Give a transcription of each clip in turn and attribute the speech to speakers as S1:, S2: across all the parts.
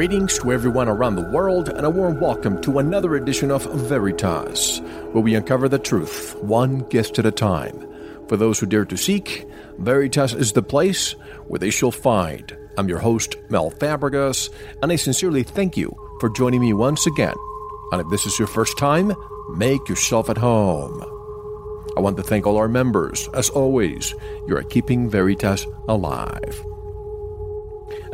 S1: Greetings to everyone around the world, and a warm welcome to another edition of Veritas, where we uncover the truth, one guest at a time. For those who dare to seek, Veritas is the place where they shall find. I'm your host, Mel Fabregas, and I sincerely thank you for joining me once again. And if this is your first time, make yourself at home. I want to thank all our members. As always, you are keeping Veritas alive.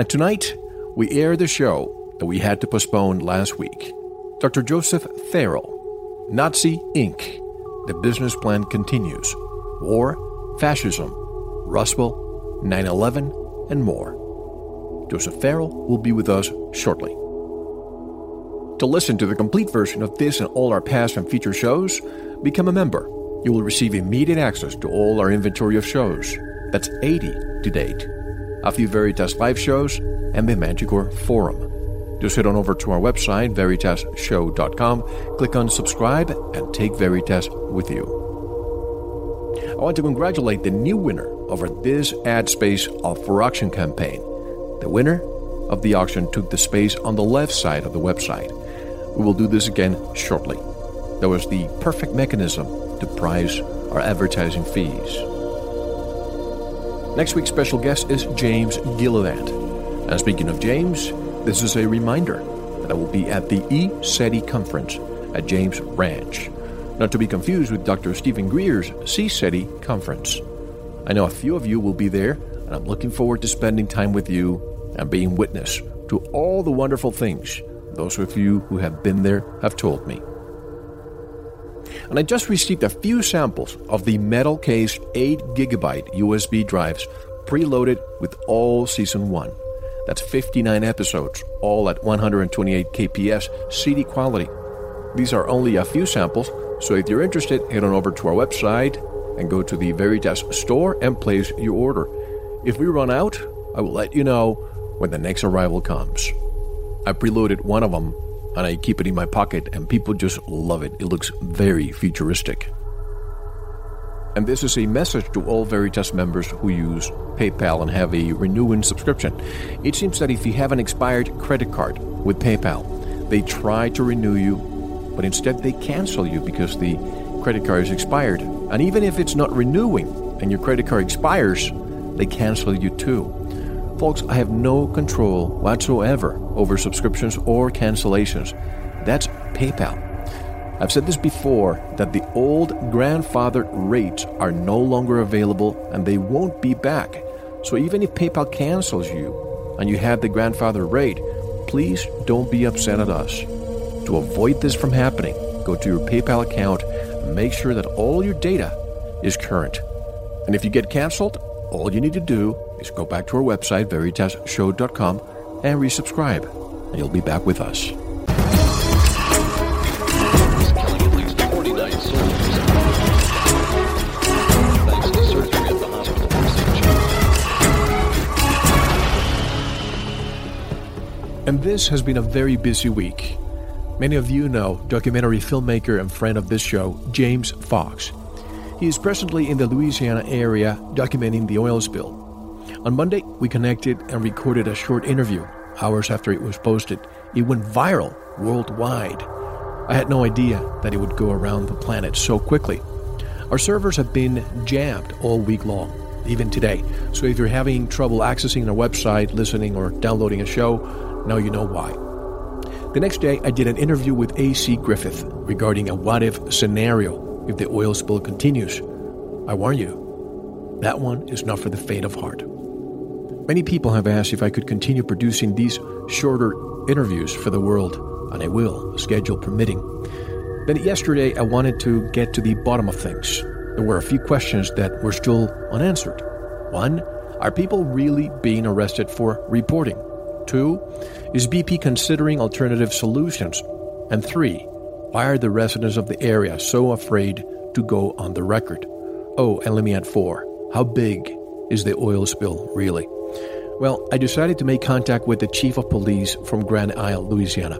S1: And tonight, we air the show that we had to postpone last week. Dr. Joseph Farrell, Nazi Inc., The Business Plan Continues, War, Fascism, Roswell, 9 11, and more. Joseph Farrell will be with us shortly. To listen to the complete version of this and all our past and future shows, become a member. You will receive immediate access to all our inventory of shows. That's 80 to date. A few Veritas live shows and the Manticore Forum. Just head on over to our website, veritasshow.com, click on subscribe, and take Veritas with you. I want to congratulate the new winner our This Ad Space Off for Auction campaign. The winner of the auction took the space on the left side of the website. We will do this again shortly. That was the perfect mechanism to price our advertising fees. Next week's special guest is James Gilliland. And speaking of James, this is a reminder that I will be at the ECETI conference at James Ranch, not to be confused with Dr. Stephen Greer's C-SETI conference. I know a few of you will be there, and I'm looking forward to spending time with you and being witness to all the wonderful things those of you who have been there have told me. And I just received a few samples of the metal case 8 gigabyte USB drives preloaded with all season 1. That's 59 episodes, all at 128 kps CD quality. These are only a few samples, so if you're interested, head on over to our website and go to the Veritas store and place your order. If we run out, I will let you know when the next arrival comes. I preloaded one of them and I keep it in my pocket, and people just love it. It looks very futuristic. And this is a message to all Veritas members who use PayPal and have a renewing subscription. It seems that if you have an expired credit card with PayPal, they try to renew you, but instead they cancel you because the credit card is expired. And even if it's not renewing and your credit card expires, they cancel you too. Folks, I have no control whatsoever over subscriptions or cancellations. That's PayPal. I've said this before that the old grandfathered rates are no longer available and they won't be back. So even if PayPal cancels you and you have the grandfather rate, please don't be upset at us. To avoid this from happening, go to your PayPal account and make sure that all your data is current. And if you get canceled, all you need to do is go back to our website, veritasshow.com, and resubscribe, and you'll be back with us. And this has been a very busy week. Many of you know documentary filmmaker and friend of this show, James Fox. He is presently in the Louisiana area documenting the oil spill. On Monday, we connected and recorded a short interview. Hours after it was posted, it went viral worldwide. I had no idea that it would go around the planet so quickly. Our servers have been jammed all week long, even today. So if you're having trouble accessing our website, listening, or downloading a show, now you know why. The next day, I did an interview with A.C. Griffith regarding a what if scenario if the oil spill continues. I warn you, that one is not for the faint of heart. Many people have asked if I could continue producing these shorter interviews for the world, and I will, schedule permitting. Then yesterday, I wanted to get to the bottom of things. There were a few questions that were still unanswered. One, are people really being arrested for reporting? Two, is BP considering alternative solutions? And three, why are the residents of the area so afraid to go on the record? Oh, and let me add four. How big is the oil spill really? Well, I decided to make contact with the chief of police from Grand Isle, Louisiana.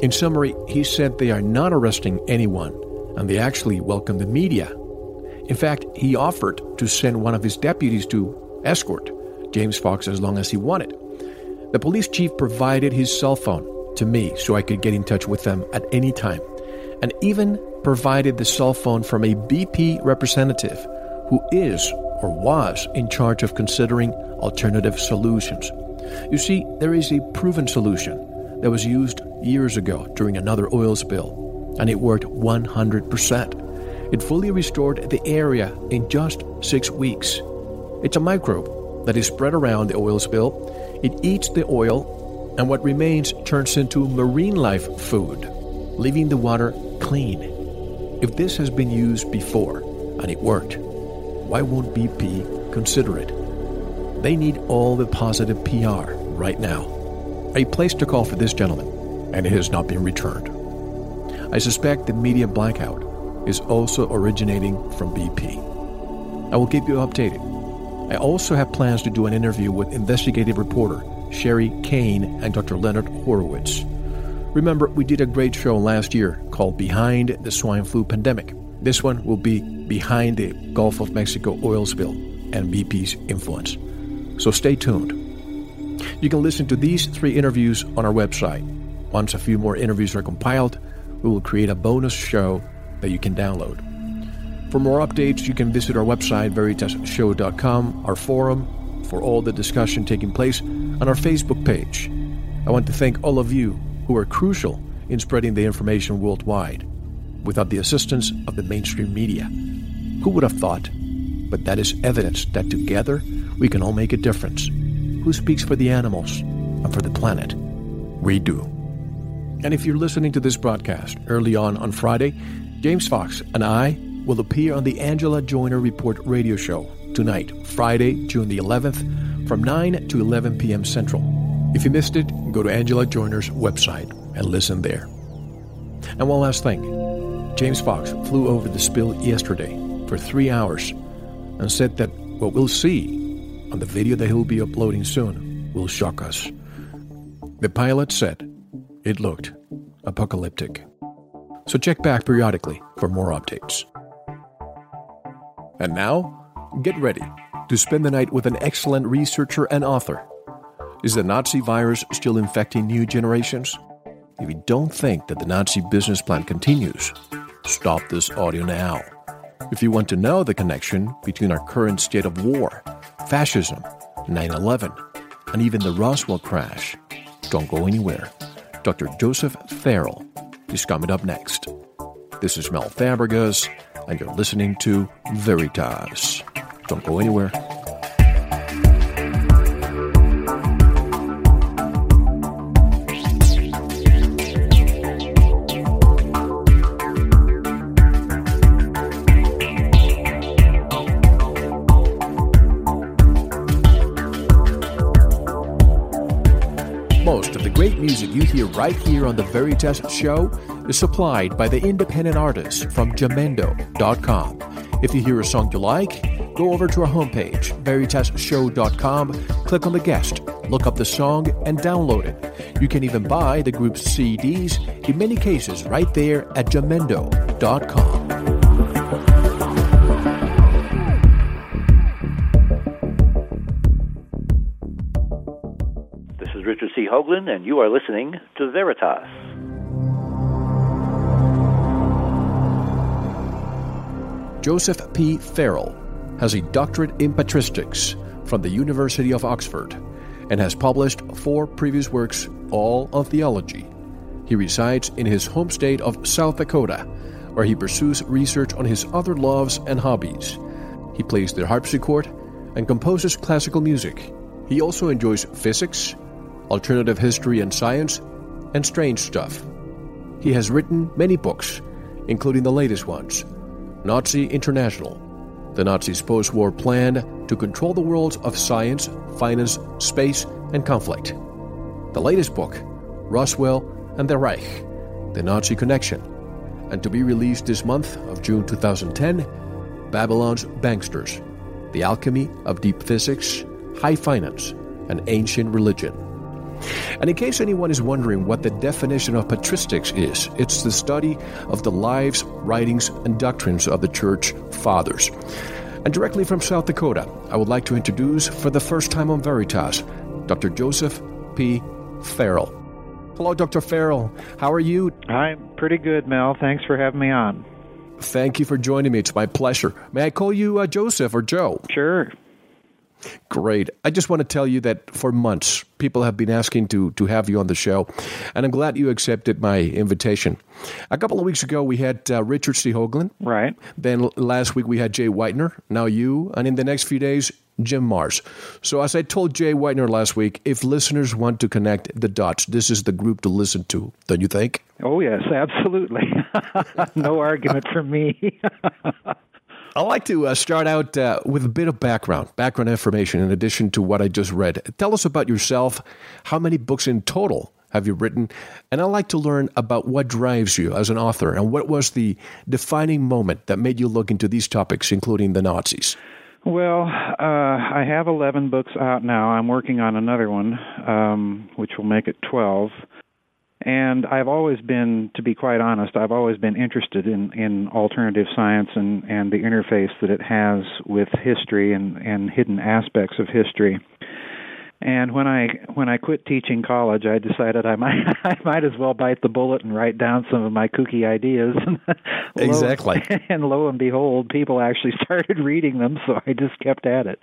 S1: In summary, he said they are not arresting anyone and they actually welcome the media. In fact, he offered to send one of his deputies to escort James Fox as long as he wanted. The police chief provided his cell phone to me so I could get in touch with them at any time, and even provided the cell phone from a BP representative who is or was in charge of considering alternative solutions. You see, there is a proven solution that was used years ago during another oil spill, and it worked 100%. It fully restored the area in just six weeks. It's a microbe that is spread around the oil spill it eats the oil, and what remains turns into marine life food, leaving the water clean. If this has been used before and it worked, why won't BP consider it? They need all the positive PR right now. A place to call for this gentleman, and it has not been returned. I suspect the media blackout is also originating from BP. I will keep you updated. I also have plans to do an interview with investigative reporter Sherri Kane and Dr. Leonard Horowitz. Remember, we did a great show last year called Behind the Swine Flu Pandemic. This one will be Behind the Gulf of Mexico oil spill and BP's influence. So stay tuned. You can listen to these three interviews on our website. Once a few more interviews are compiled, we will create a bonus show that you can download. For more updates, you can visit our website, veritasshow.com, our forum, for all the discussion taking place on our Facebook page. I want to thank all of you who are crucial in spreading the information worldwide without the assistance of the mainstream media. Who would have thought? But that is evidence that together we can all make a difference. Who speaks for the animals and for the planet? We do. And if you're listening to this broadcast early on on Friday, James Fox and I will appear on the Angela Joyner Report radio show tonight, Friday, June the 11th, from 9 to 11 p.m. Central. If you missed it, go to Angela Joyner's website and listen there. And one last thing James Fox flew over the spill yesterday for three hours and said that what we'll see on the video that he'll be uploading soon will shock us. The pilot said it looked apocalyptic. So check back periodically for more updates. And now, get ready to spend the night with an excellent researcher and author. Is the Nazi virus still infecting new generations? If you don't think that the Nazi business plan continues, stop this audio now. If you want to know the connection between our current state of war, fascism, 9 11, and even the Roswell crash, don't go anywhere. Dr. Joseph Farrell is coming up next. This is Mel Fabregas, and you're listening to Veritas. Don't go anywhere. Most of the great music you hear right here on the Veritas Show is supplied by the independent artists from Jamendo.com. If you hear a song you like, go over to our homepage, veritasshow.com, click on the guest, look up the song, and download it. You can even buy the group's CDs, in many cases, right there at Jamendo.com.
S2: This is Richard C. Hoagland, and you are listening to Veritas.
S1: Joseph P. Farrell has a doctorate in patristics from the University of Oxford and has published four previous works, all on theology. He resides in his home state of South Dakota, where he pursues research on his other loves and hobbies. He plays the harpsichord and composes classical music. He also enjoys physics, alternative history and science, and strange stuff. He has written many books, including the latest ones Nazi International, the Nazis' post war plan to control the worlds of science, finance, space, and conflict. The latest book, Roswell and the Reich, The Nazi Connection, and to be released this month of June 2010, Babylon's Banksters, The Alchemy of Deep Physics, High Finance, and Ancient Religion. And in case anyone is wondering what the definition of patristics is, it's the study of the lives, writings, and doctrines of the Church Fathers. And directly from South Dakota, I would like to introduce for the first time on Veritas, Dr. Joseph P. Farrell. Hello, Dr. Farrell. How are you?
S3: I'm pretty good, Mel. Thanks for having me on.
S1: Thank you for joining me. It's my pleasure. May I call you uh, Joseph or Joe?
S3: Sure.
S1: Great. I just want to tell you that for months, people have been asking to, to have you on the show, and I'm glad you accepted my invitation. A couple of weeks ago, we had uh, Richard C. Hoagland.
S3: Right.
S1: Then last week, we had Jay Weidner. Now you. And in the next few days, Jim Marrs. So, as I told Jay Weidner last week, if listeners want to connect the dots, this is the group to listen to, don't you think?
S3: Oh, yes, absolutely. no argument from me.
S1: I'd like to uh, start out uh, with a bit of background, background information in addition to what I just read. Tell us about yourself. How many books in total have you written? And I'd like to learn about what drives you as an author and what was the defining moment that made you look into these topics, including the Nazis.
S3: Well, uh, I have 11 books out now. I'm working on another one, um, which will make it 12. And I've always been, to be quite honest, I've always been interested in, in alternative science and, and the interface that it has with history and, and hidden aspects of history. And when I when I quit teaching college, I decided I might I might as well bite the bullet and write down some of my kooky ideas.
S1: exactly.
S3: Lo, and lo and behold, people actually started reading them, so I just kept at it.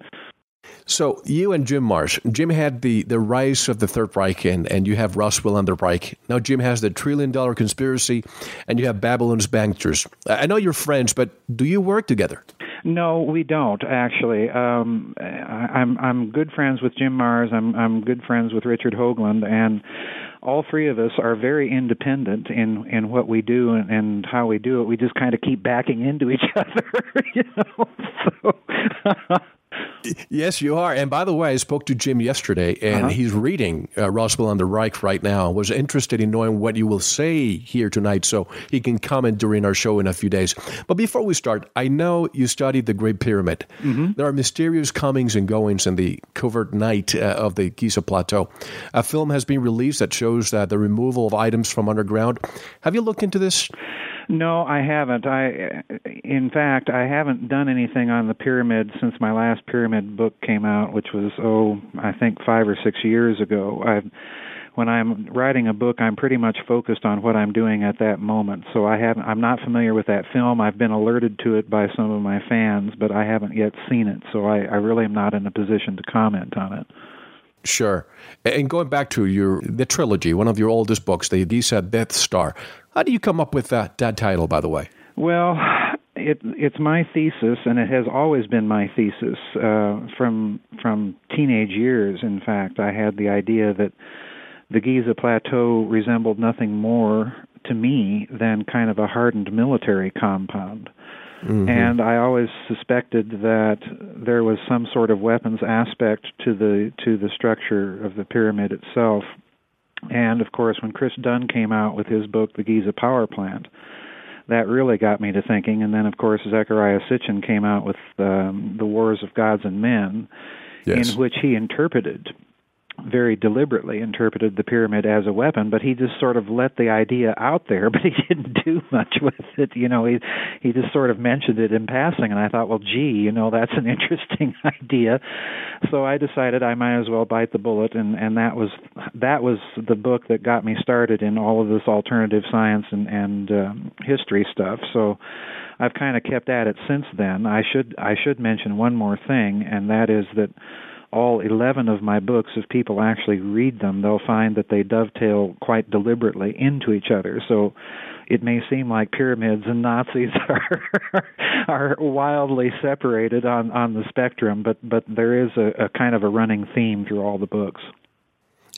S1: So you and Jim Marrs, Jim had the, the rise of the Third Reich, and, and you have Roswell and the Reich. Now Jim has the trillion dollar conspiracy, and you have Babylon's banksters. I know you're friends, but do you work together?
S3: No, we don't actually. Um, I, I'm I'm good friends with Jim Marrs. I'm I'm good friends with Richard Hoagland, and all three of us are very independent in in what we do and, and how we do it. We just kind of keep backing into each other, you know. So
S1: Yes, you are. And by the way, I spoke to Jim yesterday, and uh-huh. he's reading uh, Roswell and the Reich right now. Was interested in knowing what you will say here tonight, so he can comment during our show in a few days. But before we start, I know you studied the Great Pyramid. Mm-hmm. There are mysterious comings and goings in the covert night uh, of the Giza Plateau. A film has been released that shows uh, the removal of items from underground. Have you looked into this?
S3: No, I haven't. I, in fact, I haven't done anything on the pyramid since my last pyramid book came out, which was oh, I think five or six years ago. I, when I'm writing a book, I'm pretty much focused on what I'm doing at that moment. So I haven't. I'm not familiar with that film. I've been alerted to it by some of my fans, but I haven't yet seen it. So I, I really am not in a position to comment on it.
S1: Sure. And going back to your the trilogy, one of your oldest books, the Giza Death Star. How do you come up with that that title, by the way?
S3: Well, it, it's my thesis, and it has always been my thesis uh, from from teenage years. In fact, I had the idea that the Giza Plateau resembled nothing more to me than kind of a hardened military compound. Mm-hmm. And I always suspected that there was some sort of weapons aspect to the to the structure of the pyramid itself. And of course, when Chris Dunn came out with his book, The Giza Power Plant, that really got me to thinking. And then, of course, Zecharia Sitchin came out with um, The Wars of Gods and Men, yes. in which he interpreted very deliberately interpreted the pyramid as a weapon, but he just sort of let the idea out there, but he didn't do much with it. You know, he he just sort of mentioned it in passing, and I thought, well, gee, you know, that's an interesting idea. So I decided I might as well bite the bullet, and and that was that was the book that got me started in all of this alternative science and and um, history stuff. So. I've kind of kept at it since then. I should I should mention one more thing, and that is that all 11 of my books, if people actually read them, they'll find that they dovetail quite deliberately into each other. So it may seem like pyramids and Nazis are are wildly separated on on the spectrum, but but there is a, a kind of a running theme through all the books.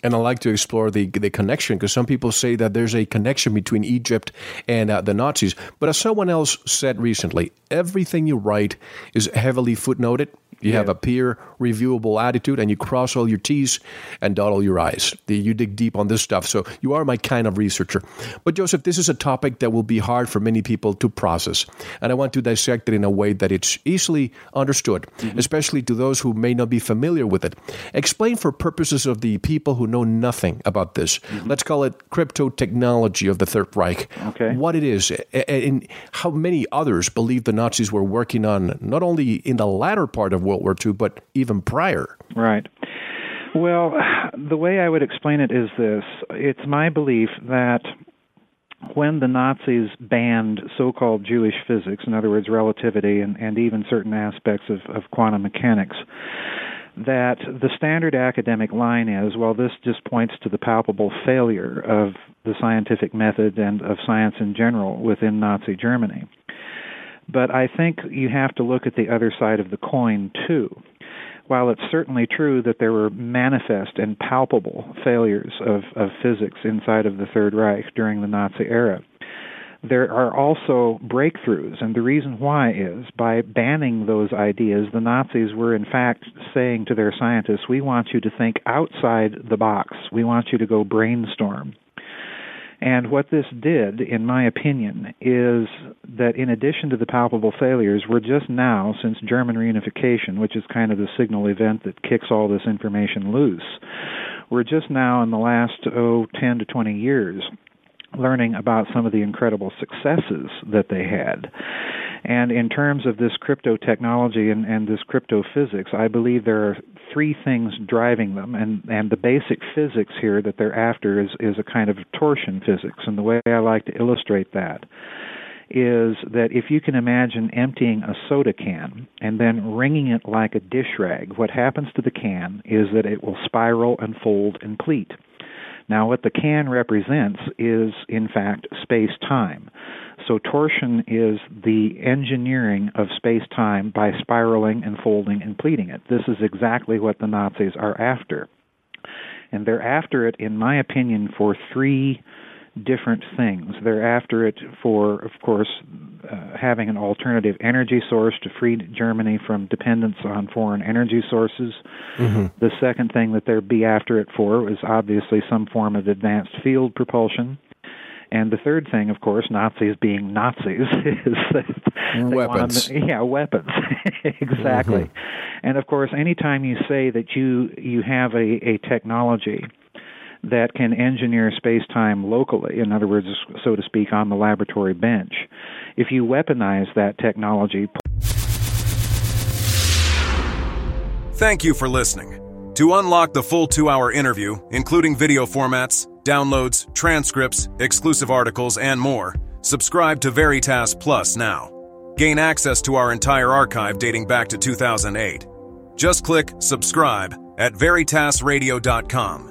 S1: And I like to explore the the connection because some people say that there's a connection between Egypt and uh, the Nazis. But as someone else said recently, everything you write is heavily footnoted. You yeah. have a peer reviewable attitude and you cross all your T's and dot all your I's. You dig deep on this stuff. So you are my kind of researcher. But Joseph, this is a topic that will be hard for many people to process. And I want to dissect it in a way that it's easily understood, mm-hmm. especially to those who may not be familiar with it. Explain for purposes of the people who know nothing about this. Mm-hmm. Let's call it crypto technology of the Third Reich.
S3: Okay.
S1: What it is and how many others believe the Nazis were working on not only in the latter part of World War II, but even prior.
S3: Right. Well, the way I would explain it is this it's my belief that when the Nazis banned so called Jewish physics, in other words, relativity and, and even certain aspects of, of quantum mechanics, that the standard academic line is well, this just points to the palpable failure of the scientific method and of science in general within Nazi Germany. But I think you have to look at the other side of the coin, too. While it's certainly true that there were manifest and palpable failures of, of physics inside of the Third Reich during the Nazi era, there are also breakthroughs, and the reason why is by banning those ideas, the Nazis were in fact saying to their scientists, We want you to think outside the box, we want you to go brainstorm. And what this did, in my opinion, is that in addition to the palpable failures, we're just now, since German reunification, which is kind of the signal event that kicks all this information loose, we're just now in the last, oh, 10 to 20 years, learning about some of the incredible successes that they had. And in terms of this crypto technology and, and this crypto physics, I believe there are three things driving them, and and the basic physics here that they're after is is a kind of torsion physics, and the way I like to illustrate that is that if you can imagine emptying a soda can and then wringing it like a dish rag, what happens to the can is that it will spiral and fold and pleat. Now, what the can represents is, in fact, space time. So, torsion is the engineering of space time by spiraling and folding and pleating it. This is exactly what the Nazis are after. And they're after it, in my opinion, for three different things. They're after it for, of course, uh, having an alternative energy source to free Germany from dependence on foreign energy sources. Mm-hmm. The second thing that they'd be after it for is obviously some form of advanced field propulsion. And the third thing, of course, Nazis being Nazis, is that
S1: weapons.
S3: Yeah, weapons. exactly. Mm-hmm. And of course, anytime you say that you you have a, a technology that can engineer space time locally, in other words, so to speak, on the laboratory bench. If you weaponize that technology.
S4: Thank you for listening. To unlock the full two hour interview, including video formats, downloads, transcripts, exclusive articles, and more, subscribe to Veritas Plus now. Gain access to our entire archive dating back to 2008. Just click subscribe at veritasradio.com.